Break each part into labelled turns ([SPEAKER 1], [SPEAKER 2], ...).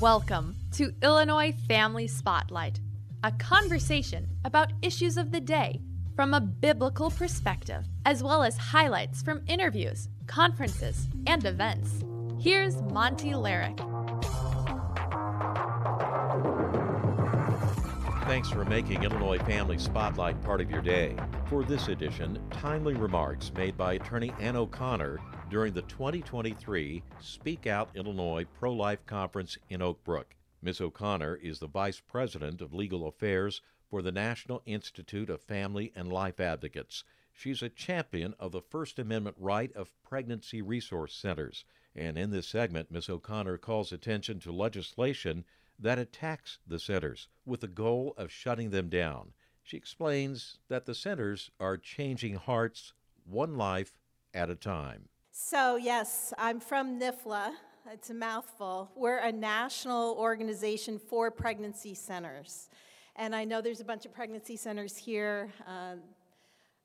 [SPEAKER 1] Welcome to Illinois Family Spotlight, a conversation about issues of the day from a biblical perspective, as well as highlights from interviews, conferences, and events. Here's Monty Larrick.
[SPEAKER 2] Thanks for making Illinois Family Spotlight part of your day. For this edition, timely remarks made by attorney Ann O'Connor during the 2023 Speak Out Illinois Pro Life Conference in Oak Brook. Ms. O'Connor is the Vice President of Legal Affairs for the National Institute of Family and Life Advocates. She's a champion of the First Amendment right of pregnancy resource centers. And in this segment, Ms. O'Connor calls attention to legislation that attacks the centers with the goal of shutting them down. She explains that the centers are changing hearts one life at a time.
[SPEAKER 3] So, yes, I'm from NIFLA. It's a mouthful. We're a national organization for pregnancy centers. And I know there's a bunch of pregnancy centers here. Um,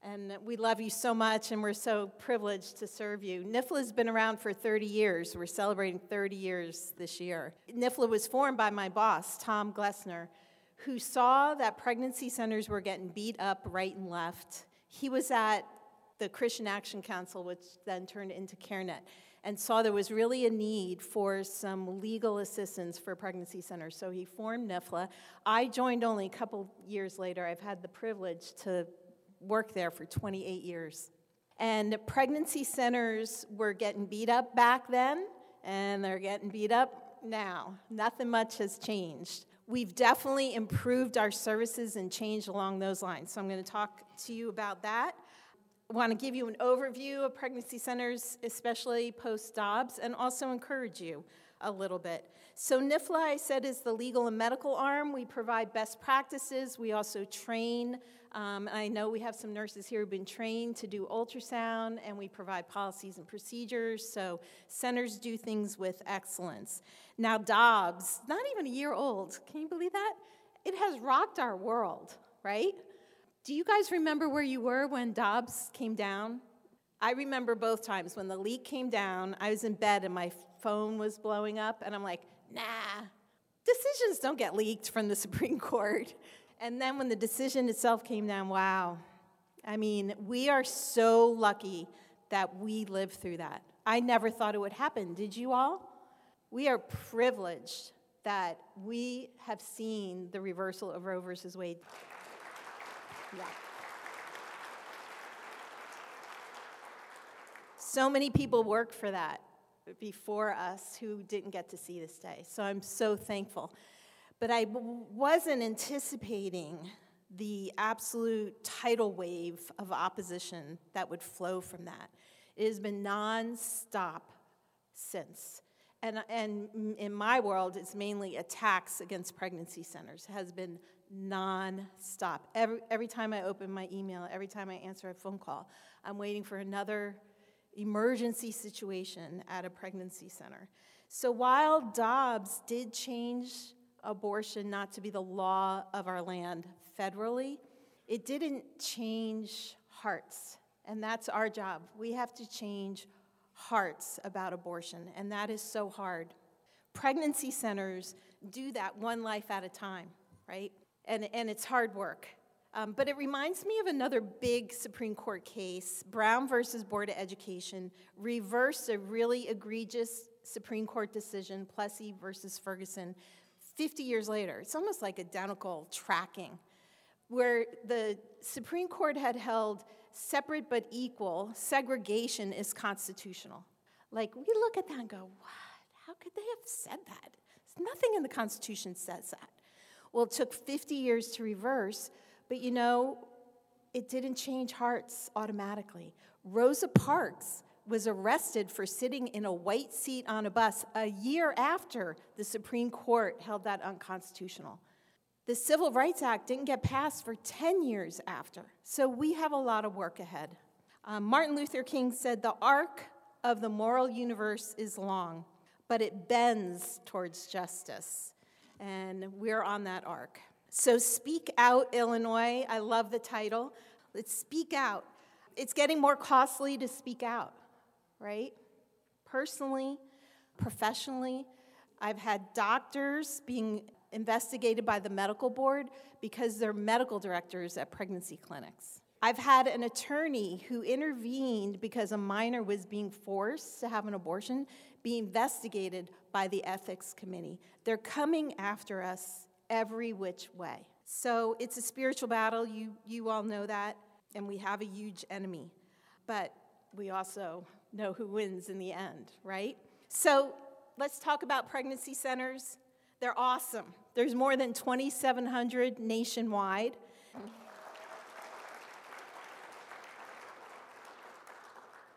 [SPEAKER 3] and we love you so much, and we're so privileged to serve you. NIFLA has been around for 30 years. We're celebrating 30 years this year. NIFLA was formed by my boss, Tom Glessner, who saw that pregnancy centers were getting beat up right and left. He was at the Christian Action Council, which then turned into CareNet, and saw there was really a need for some legal assistance for pregnancy centers. So he formed NIFLA. I joined only a couple years later. I've had the privilege to work there for 28 years. And pregnancy centers were getting beat up back then, and they're getting beat up now. Nothing much has changed. We've definitely improved our services and changed along those lines. So I'm going to talk to you about that want to give you an overview of pregnancy centers, especially post Dobbs, and also encourage you a little bit. So, NIFLA, I said, is the legal and medical arm. We provide best practices. We also train. Um, I know we have some nurses here who've been trained to do ultrasound, and we provide policies and procedures. So, centers do things with excellence. Now, Dobbs, not even a year old. Can you believe that? It has rocked our world, right? Do you guys remember where you were when Dobbs came down? I remember both times. When the leak came down, I was in bed and my phone was blowing up, and I'm like, nah, decisions don't get leaked from the Supreme Court. And then when the decision itself came down, wow. I mean, we are so lucky that we lived through that. I never thought it would happen. Did you all? We are privileged that we have seen the reversal of Roe versus Wade. Yeah. So many people worked for that before us who didn't get to see this day. So I'm so thankful. But I wasn't anticipating the absolute tidal wave of opposition that would flow from that. It has been nonstop since. And, and in my world, it's mainly attacks against pregnancy centers. It has been non-stop. Every, every time I open my email, every time I answer a phone call, I'm waiting for another emergency situation at a pregnancy center. So while Dobbs did change abortion not to be the law of our land federally, it didn't change hearts. And that's our job. We have to change hearts about abortion, and that is so hard. Pregnancy centers do that one life at a time, right? And, and it's hard work. Um, but it reminds me of another big Supreme Court case, Brown versus Board of Education, reversed a really egregious Supreme Court decision, Plessy versus Ferguson, 50 years later. It's almost like identical tracking, where the Supreme Court had held separate but equal segregation is constitutional. Like, we look at that and go, what? How could they have said that? Nothing in the Constitution says that. Well, it took 50 years to reverse, but you know, it didn't change hearts automatically. Rosa Parks was arrested for sitting in a white seat on a bus a year after the Supreme Court held that unconstitutional. The Civil Rights Act didn't get passed for 10 years after. So we have a lot of work ahead. Um, Martin Luther King said, The arc of the moral universe is long, but it bends towards justice and we're on that arc. So, Speak Out Illinois, I love the title. Let's speak out. It's getting more costly to speak out, right? Personally, professionally. I've had doctors being investigated by the medical board because they're medical directors at pregnancy clinics. I've had an attorney who intervened because a minor was being forced to have an abortion be investigated by the ethics committee. They're coming after us every which way. So it's a spiritual battle. You, you all know that. And we have a huge enemy. But we also know who wins in the end, right? So let's talk about pregnancy centers. They're awesome. There's more than 2,700 nationwide.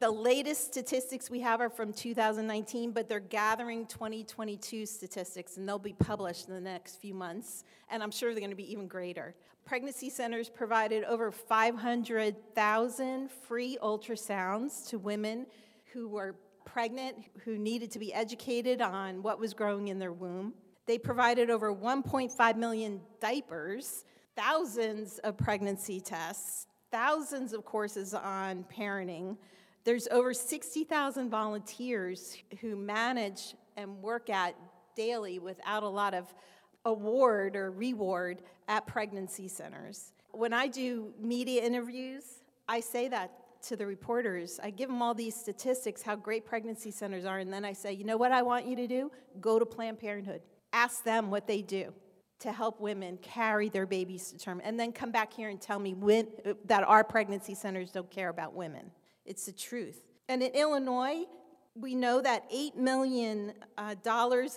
[SPEAKER 3] The latest statistics we have are from 2019, but they're gathering 2022 statistics and they'll be published in the next few months, and I'm sure they're going to be even greater. Pregnancy centers provided over 500,000 free ultrasounds to women who were pregnant, who needed to be educated on what was growing in their womb. They provided over 1.5 million diapers, thousands of pregnancy tests, thousands of courses on parenting there's over 60,000 volunteers who manage and work at daily without a lot of award or reward at pregnancy centers. When I do media interviews, I say that to the reporters. I give them all these statistics, how great pregnancy centers are, and then I say, you know what I want you to do? Go to Planned Parenthood. Ask them what they do to help women carry their babies to term, and then come back here and tell me when, that our pregnancy centers don't care about women. It's the truth. And in Illinois, we know that $8 million uh,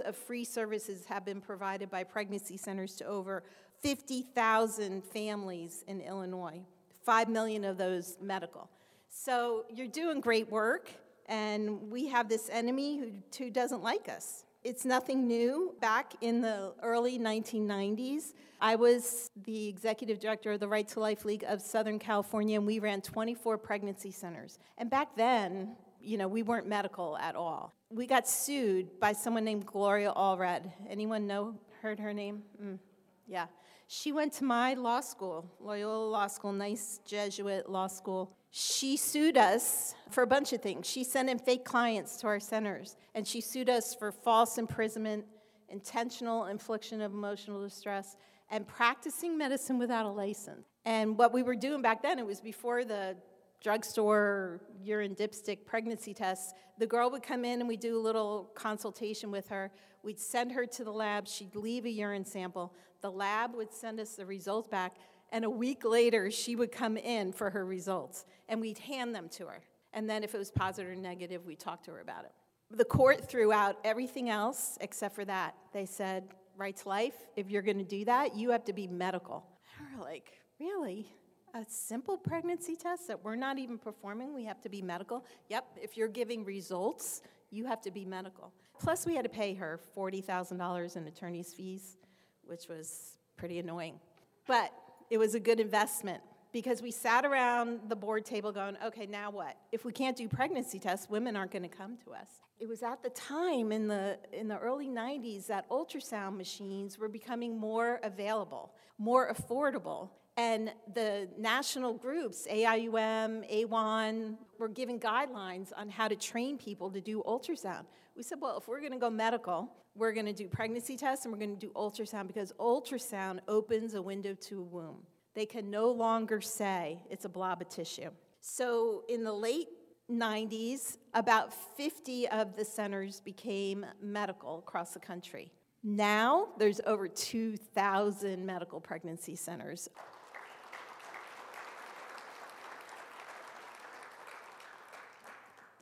[SPEAKER 3] of free services have been provided by pregnancy centers to over 50,000 families in Illinois, 5 million of those medical. So you're doing great work, and we have this enemy who, who doesn't like us. It's nothing new. Back in the early 1990s, I was the executive director of the Right to Life League of Southern California, and we ran 24 pregnancy centers. And back then, you know, we weren't medical at all. We got sued by someone named Gloria Allred. Anyone know, heard her name? Mm, yeah. She went to my law school, Loyola Law School, nice Jesuit law school. She sued us for a bunch of things. She sent in fake clients to our centers, and she sued us for false imprisonment, intentional infliction of emotional distress, and practicing medicine without a license. And what we were doing back then, it was before the drugstore urine dipstick pregnancy tests. The girl would come in and we'd do a little consultation with her. We'd send her to the lab, she'd leave a urine sample. The lab would send us the results back, and a week later, she would come in for her results, and we'd hand them to her. And then if it was positive or negative, we'd talk to her about it. The court threw out everything else except for that. They said, right to life, if you're going to do that, you have to be medical. we're like, really? A simple pregnancy test that we're not even performing, we have to be medical? Yep, if you're giving results, you have to be medical. Plus, we had to pay her $40,000 in attorney's fees, which was pretty annoying. But it was a good investment because we sat around the board table going, okay, now what? If we can't do pregnancy tests, women aren't going to come to us. It was at the time in the, in the early 90s that ultrasound machines were becoming more available, more affordable. And the national groups, AIUM, AWHONN, were giving guidelines on how to train people to do ultrasound. We said, well, if we're going to go medical, we're going to do pregnancy tests and we're going to do ultrasound because ultrasound opens a window to a womb. They can no longer say it's a blob of tissue. So in the late 90s, about 50 of the centers became medical across the country. Now, there's over 2,000 medical pregnancy centers.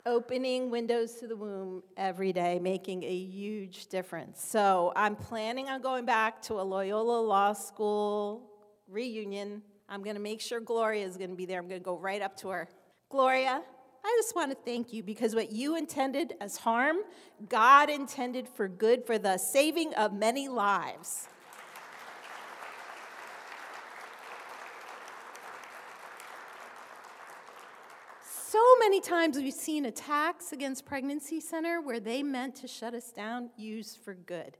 [SPEAKER 3] Opening windows to the womb every day, making a huge difference. So, I'm planning on going back to a Loyola Law School reunion. I'm going to make sure Gloria is going to be there. I'm going to go right up to her. Gloria, I just want to thank you because what you intended as harm, God intended for good for the saving of many lives. So many times we've seen attacks against Pregnancy Center where they meant to shut us down, used for good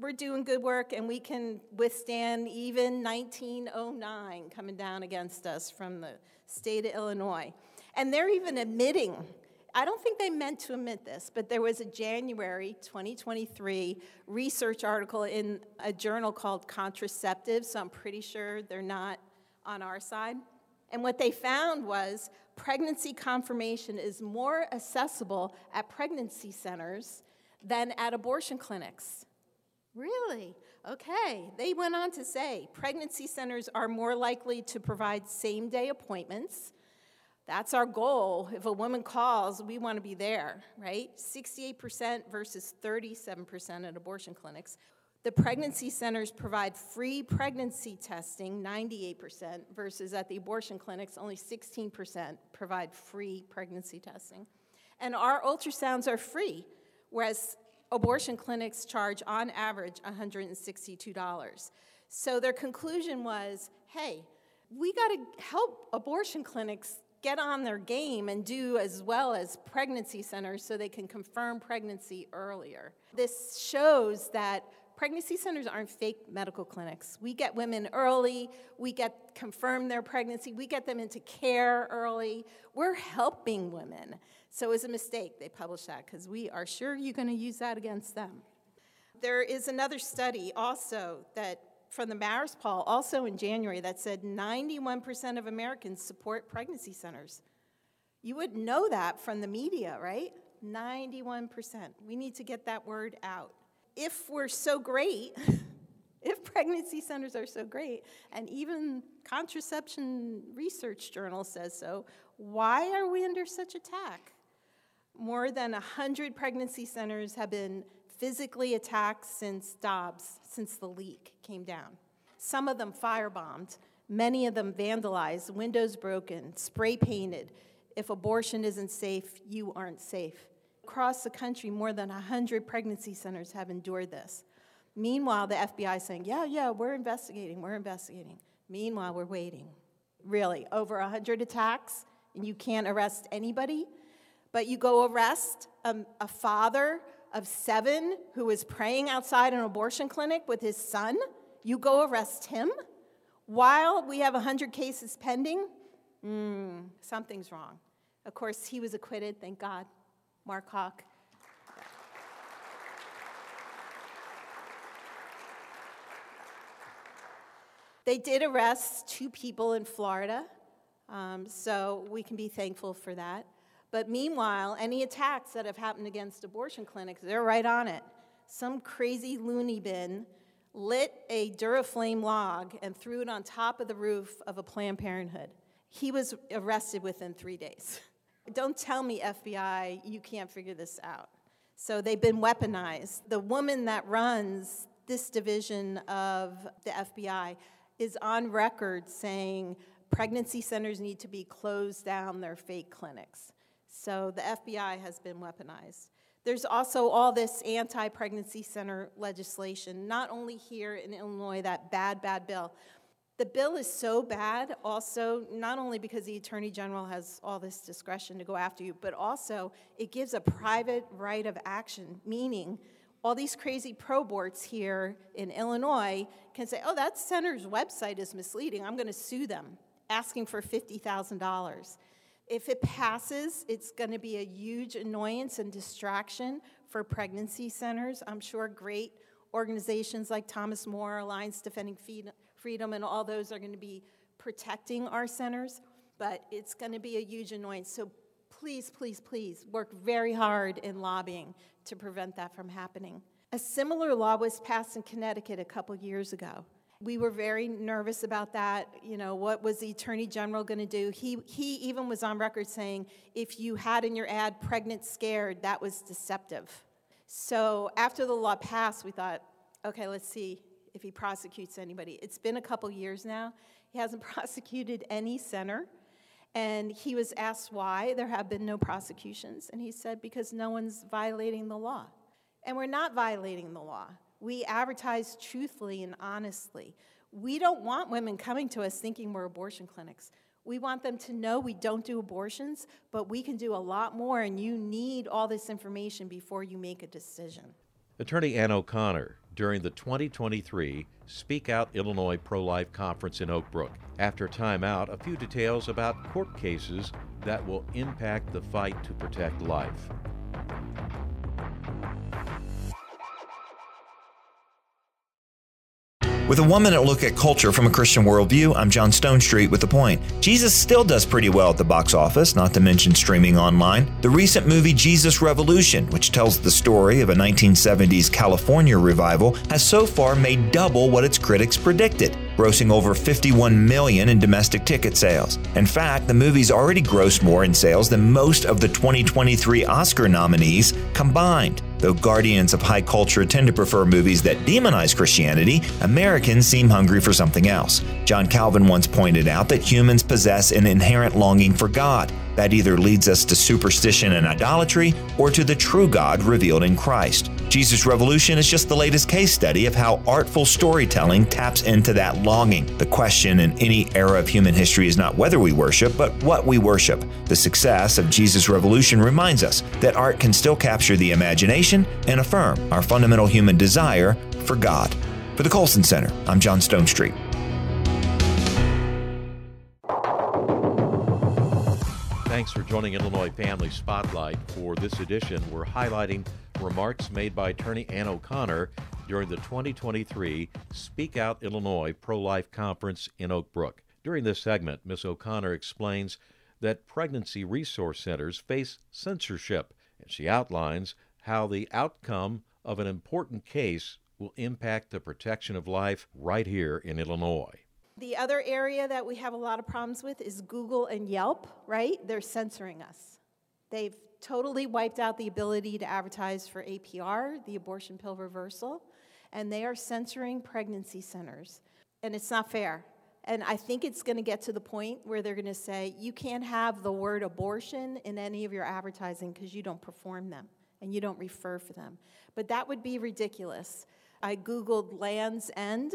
[SPEAKER 3] we're doing good work and we can withstand even 1909 coming down against us from the state of Illinois. And they're even admitting I don't think they meant to admit this, but there was a January 2023 research article in a journal called Contraceptives, so I'm pretty sure they're not on our side. And what they found was pregnancy confirmation is more accessible at pregnancy centers than at abortion clinics. Really? Okay. They went on to say pregnancy centers are more likely to provide same day appointments that's our goal. If a woman calls, we want to be there, right? 68% versus 37% at abortion clinics. The pregnancy centers provide free pregnancy testing, 98%, versus at the abortion clinics, only 16% provide free pregnancy testing. And our ultrasounds are free, whereas abortion clinics charge on average $162. So their conclusion was hey, we got to help abortion clinics get on their game and do as well as pregnancy centers so they can confirm pregnancy earlier. This shows that pregnancy centers aren't fake medical clinics. We get women early, we get confirm their pregnancy, we get them into care early. We're helping women. So it was a mistake they published that because we are sure you're going to use that against them. There is another study also that from the Marist poll, also in January, that said 91% of Americans support pregnancy centers. You would know that from the media, right? 91%. We need to get that word out. If we're so great, if pregnancy centers are so great, and even contraception research journal says so, why are we under such attack? More than 100 pregnancy centers have been physically attacked since Dobbs, since the leak came down. Some of them firebombed, many of them vandalized, windows broken, spray painted. If abortion isn't safe, you aren't safe. Across the country, more than 100 pregnancy centers have endured this. Meanwhile, the FBI is saying, yeah, yeah, we're investigating, we're investigating. Meanwhile, we're waiting. Really, over 100 attacks, and you can't arrest anybody, but you go arrest a, a father of seven who was praying outside an abortion clinic with his son, you go arrest him while we have 100 cases pending? Mm, something's wrong. Of course, he was acquitted, thank God. Mark Houck. They did arrest two people in Florida, um, so we can be thankful for that. But meanwhile, any attacks that have happened against abortion clinics, they're right on it. Some crazy loony bin lit a Duraflame log and threw it on top of the roof of a Planned Parenthood. He was arrested within three days. Don't tell me, FBI, you can't figure this out. So they've been weaponized. The woman that runs this division of the FBI is on record saying pregnancy centers need to be closed down, they're fake clinics. So the FBI has been weaponized. There's also all this anti pregnancy center legislation, not only here in Illinois, that bad, bad bill. The bill is so bad, also, not only because the Attorney General has all this discretion to go after you, but also it gives a private right of action, meaning all these crazy pro-borts here in Illinois can say, oh, that center's website is misleading. I'm going to sue them, asking for $50,000. If it passes, it's going to be a huge annoyance and distraction for pregnancy centers. I'm sure great organizations like Thomas More, Alliance Defending Freedom, and all those are going to be protecting our centers, but it's going to be a huge annoyance. So please, please, please work very hard in lobbying to prevent that from happening. A similar law was passed in Connecticut a couple years ago. We were very nervous about that. You know, what was the attorney general going to do? He, he even was on record saying if you had in your ad pregnant scared, that was deceptive. So after the law passed, we thought, okay, let's see if he prosecutes anybody. It's been a couple years now. He hasn't prosecuted any center. And he was asked why there have been no prosecutions. And he said, because no one's violating the law. And we're not violating the law. We advertise truthfully and honestly. We don't want women coming to us thinking we're abortion clinics. We want them to know we don't do abortions, but we can do a lot more, and you need all this information before you make a decision.
[SPEAKER 2] Attorney Ann O'Connor during the 2023 Speak Out Illinois Pro Life Conference in Oak Brook. After timeout, a few details about court cases that will impact the fight to protect life.
[SPEAKER 4] With a one minute look at culture from a Christian worldview, I'm John Stonestreet with The Point. Jesus still does pretty well at the box office, not to mention streaming online. The recent movie Jesus Revolution, which tells the story of a 1970s California revival, has so far made double what its critics predicted grossing over 51 million in domestic ticket sales. In fact, the movie's already grossed more in sales than most of the 2023 Oscar nominees combined. Though guardians of high culture tend to prefer movies that demonize Christianity, Americans seem hungry for something else. John Calvin once pointed out that humans possess an inherent longing for God. That either leads us to superstition and idolatry or to the true God revealed in Christ. Jesus Revolution is just the latest case study of how artful storytelling taps into that longing. The question in any era of human history is not whether we worship, but what we worship. The success of Jesus Revolution reminds us that art can still capture the imagination and affirm our fundamental human desire for God. For the Colson Center, I'm John Stonestreet.
[SPEAKER 2] Thanks for joining Illinois Family Spotlight. For this edition, we're highlighting remarks made by attorney Ann O'Connor during the 2023 Speak Out Illinois Pro Life Conference in Oak Brook. During this segment, Ms. O'Connor explains that pregnancy resource centers face censorship, and she outlines how the outcome of an important case will impact the protection of life right here in Illinois.
[SPEAKER 3] The other area that we have a lot of problems with is Google and Yelp, right? They're censoring us. They've totally wiped out the ability to advertise for APR, the abortion pill reversal, and they are censoring pregnancy centers. And it's not fair. And I think it's going to get to the point where they're going to say, you can't have the word abortion in any of your advertising because you don't perform them and you don't refer for them. But that would be ridiculous. I Googled Lands' End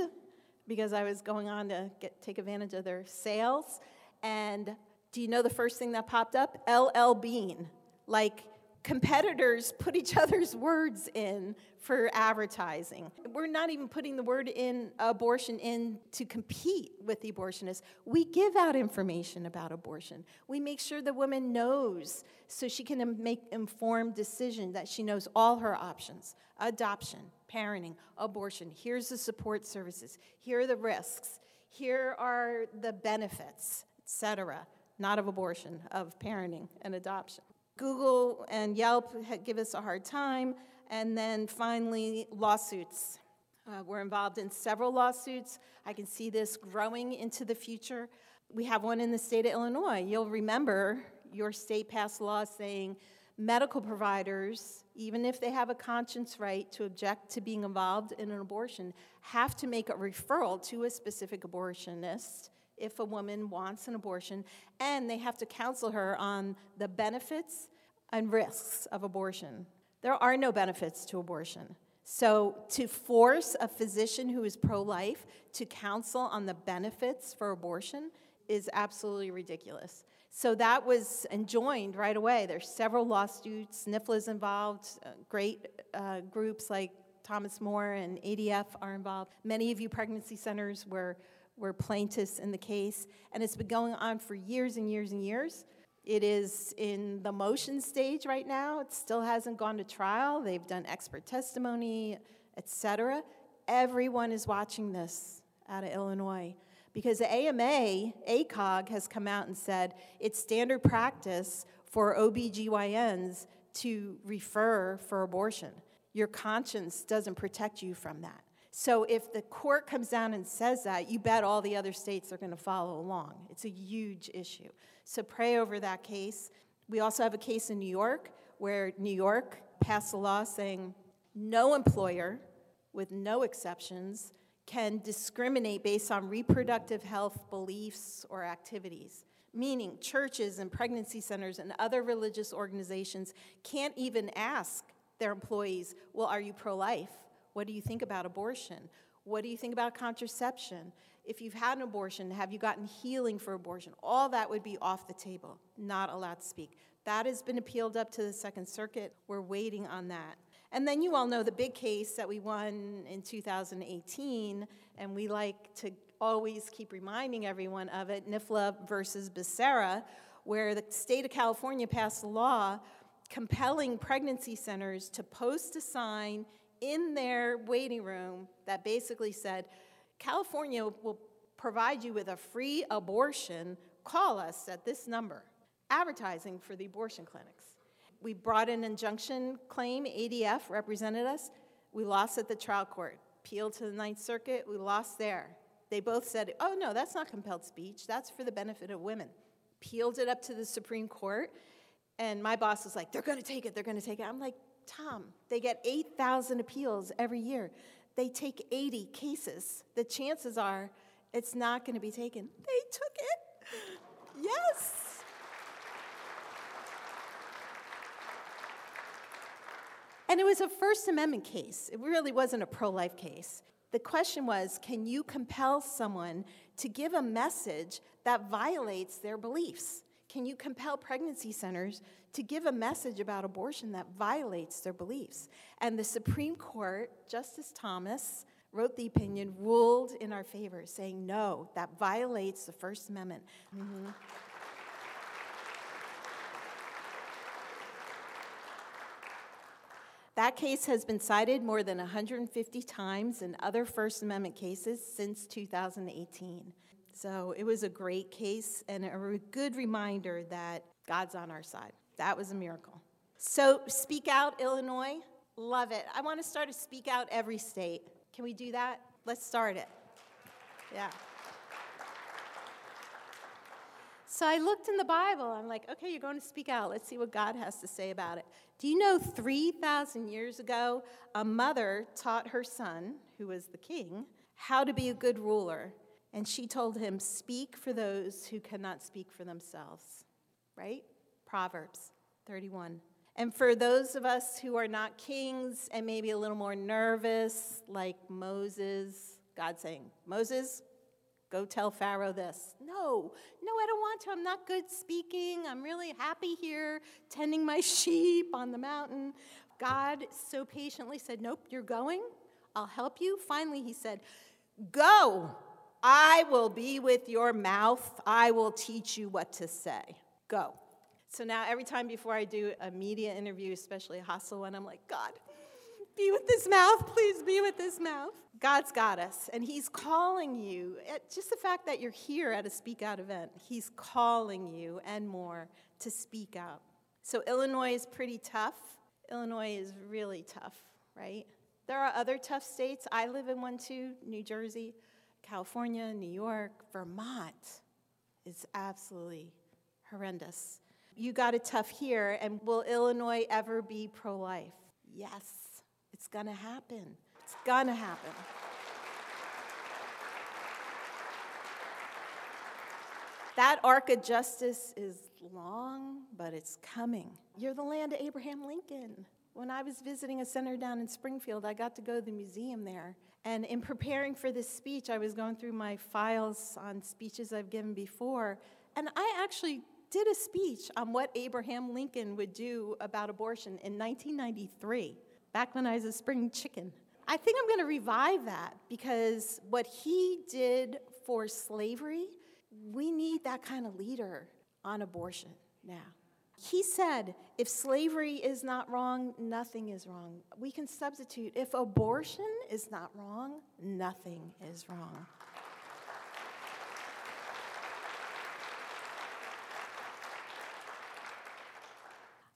[SPEAKER 3] because I was going on to get, take advantage of their sales. And do you know the first thing that popped up? LL Bean. Like competitors put each other's words in for advertising. We're not even putting the word in abortion in to compete with the abortionists. We give out information about abortion. We make sure the woman knows so she can make informed decision that she knows all her options. Adoption, parenting, abortion. Here's the support services. Here are the risks. Here are the benefits, etc. Not of abortion, of parenting and adoption. Google and Yelp give us a hard time. And then finally, lawsuits. Uh, we're involved in several lawsuits. I can see this growing into the future. We have one in the state of Illinois. You'll remember your state passed law saying medical providers, even if they have a conscience right to object to being involved in an abortion, have to make a referral to a specific abortionist if a woman wants an abortion, and they have to counsel her on the benefits and risks of abortion. There are no benefits to abortion. So, to force a physician who is pro life to counsel on the benefits for abortion is absolutely ridiculous. So, that was enjoined right away. There's several lawsuits, NIFLA is involved, uh, great uh, groups like Thomas More and ADF are involved. Many of you pregnancy centers were were plaintiffs in the case, and it's been going on for years and years and years. It is in the motion stage right now. It still hasn't gone to trial. They've done expert testimony, etc. Everyone is watching this out of Illinois because the AMA, ACOG, has come out and said it's standard practice for OBGYNs to refer for abortion. Your conscience doesn't protect you from that. So if the court comes down and says that, you bet all the other states are going to follow along. It's a huge issue. So pray over that case. We also have a case in New York where New York passed a law saying no employer, with no exceptions, can discriminate based on reproductive health beliefs or activities. Meaning, churches and pregnancy centers and other religious organizations can't even ask their employees, Well, are you pro life? What do you think about abortion? What do you think about contraception? If you've had an abortion, have you gotten healing for abortion? All that would be off the table, not allowed to speak. That has been appealed up to the Second Circuit. We're waiting on that. And then you all know the big case that we won in 2018, and we like to always keep reminding everyone of it NIFLA versus Becerra, where the state of California passed a law compelling pregnancy centers to post a sign in their waiting room that basically said, California will provide you with a free abortion. Call us at this number. Advertising for the abortion clinics. We brought an injunction claim, ADF represented us. We lost at the trial court. Appealed to the Ninth Circuit, we lost there. They both said, oh no, that's not compelled speech, that's for the benefit of women. Appealed it up to the Supreme Court, and my boss was like, they're gonna take it, they're gonna take it. I'm like, Tom, they get 8,000 appeals every year. They take 80 cases. The chances are it's not gonna be taken. They took it. Yes. And it was a First Amendment case. It really wasn't a pro life case. The question was can you compel someone to give a message that violates their beliefs? Can you compel pregnancy centers to give a message about abortion that violates their beliefs? And the Supreme Court, Justice Thomas, wrote the opinion, ruled in our favor, saying, no, that violates the First Amendment. Mm-hmm. That case has been cited more than 150 times in other First Amendment cases since 2018. So it was a great case and a good reminder that God's on our side. That was a miracle. So, Speak Out Illinois, love it. I want to start a Speak Out every state. Can we do that? Let's start it. Yeah. So I looked in the Bible. I'm like, okay, you're going to speak out. Let's see what God has to say about it. Do you know 3,000 years ago, a mother taught her son, who was the king, how to be a good ruler? And she told him, Speak for those who cannot speak for themselves. Right? Proverbs 31. And for those of us who are not kings and maybe a little more nervous, like Moses, God saying, Moses, Go tell Pharaoh this. No, no, I don't want to. I'm not good speaking. I'm really happy here tending my sheep on the mountain. God so patiently said, Nope, you're going. I'll help you. Finally, he said, Go. I will be with your mouth. I will teach you what to say. Go. So now, every time before I do a media interview, especially a hostile one, I'm like, God, be with this mouth. Please be with this mouth. God's got us, and He's calling you. Just the fact that you're here at a Speak Out event, He's calling you and more to speak out. So, Illinois is pretty tough. Illinois is really tough, right? There are other tough states. I live in one too New Jersey, California, New York, Vermont is absolutely horrendous. You got it tough here, and will Illinois ever be pro life? Yes, it's gonna happen. It's gonna happen. That arc of justice is long, but it's coming. You're the land of Abraham Lincoln. When I was visiting a center down in Springfield, I got to go to the museum there. And in preparing for this speech, I was going through my files on speeches I've given before, and I actually did a speech on what Abraham Lincoln would do about abortion in 1993, back when I was a spring chicken. I think I'm going to revive that because what he did for slavery, we need that kind of leader on abortion now. He said, if slavery is not wrong, nothing is wrong. We can substitute, if abortion is not wrong, nothing is wrong.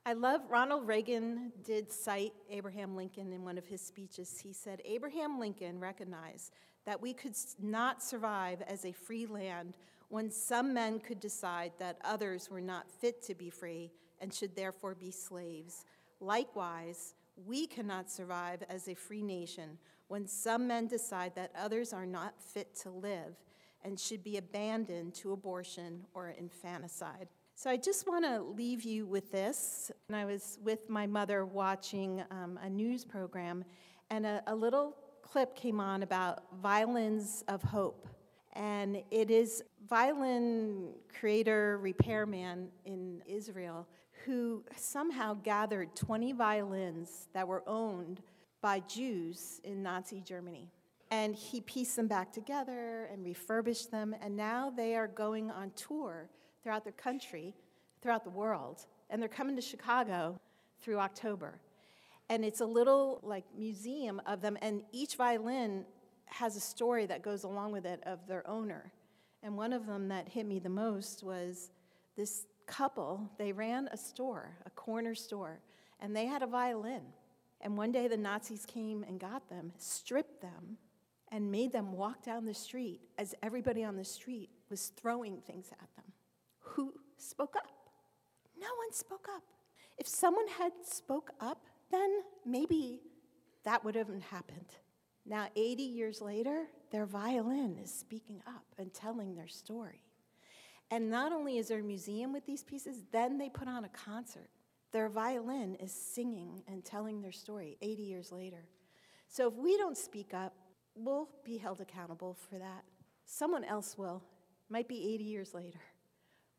[SPEAKER 3] I love Ronald Reagan did cite Abraham Lincoln in one of his speeches. He said, Abraham Lincoln recognized that we could not survive as a free land when some men could decide that others were not fit to be free and should therefore be slaves. Likewise, we cannot survive as a free nation when some men decide that others are not fit to live and should be abandoned to abortion or infanticide. So I just want to leave you with this. And I was with my mother watching um, a news program, and a, a little clip came on about violins of hope. And it is violin creator, repairman in Israel who somehow gathered 20 violins that were owned by Jews in Nazi Germany. And he pieced them back together and refurbished them, and now they are going on tour throughout the country, throughout the world. And they're coming to Chicago through October. And it's a little like museum of them, and each violin has a story that goes along with it of their owner. And one of them that hit me the most was this couple, they ran a store, a corner store, and they had a violin. And one day the Nazis came and got them, stripped them, and made them walk down the street as everybody on the street was throwing things at them. Who spoke up? No one spoke up. If someone had spoke up, then maybe that would have happened. Now, 80 years later, their violin is speaking up and telling their story. And not only is there a museum with these pieces, then they put on a concert. Their violin is singing and telling their story 80 years later. So if we don't speak up, we'll be held accountable for that. Someone else will. Might be 80 years later,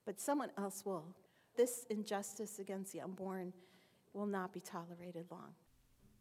[SPEAKER 3] but someone else will. This injustice against the unborn will not be tolerated long.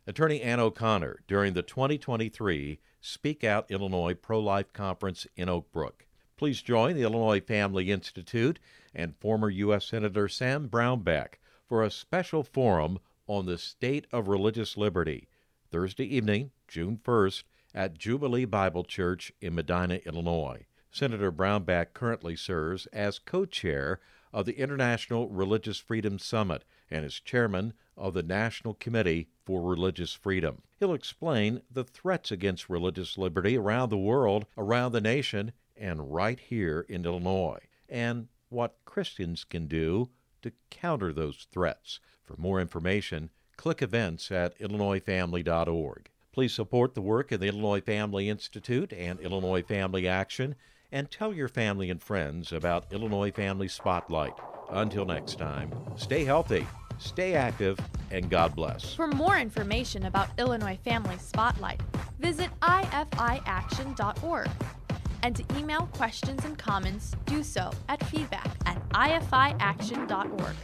[SPEAKER 2] Attorney Ann O'Connor during the 2023 Speak Out Illinois Pro Life Conference in Oak Brook. Please join the Illinois Family Institute and former U.S. Senator Sam Brownback for a special forum on the state of religious liberty Thursday evening, June 1st, at Jubilee Bible Church in Medinah, Illinois. Senator Brownback currently serves as co chair of the International Religious Freedom Summit and is chairman of the National Committee for Religious Freedom. He'll explain the threats against religious liberty around the world, around the nation, and right here in Illinois, and what Christians can do to counter those threats. For more information, click events at illinoisfamily.org. Please support the work of the Illinois Family Institute and Illinois Family Action, and tell your family and friends about Illinois Family Spotlight. Until next time, stay healthy, stay active, and God bless.
[SPEAKER 1] For more information about Illinois Family Spotlight, visit ifiaction.org. And to email questions and comments, do so at feedback at ifiaction.org.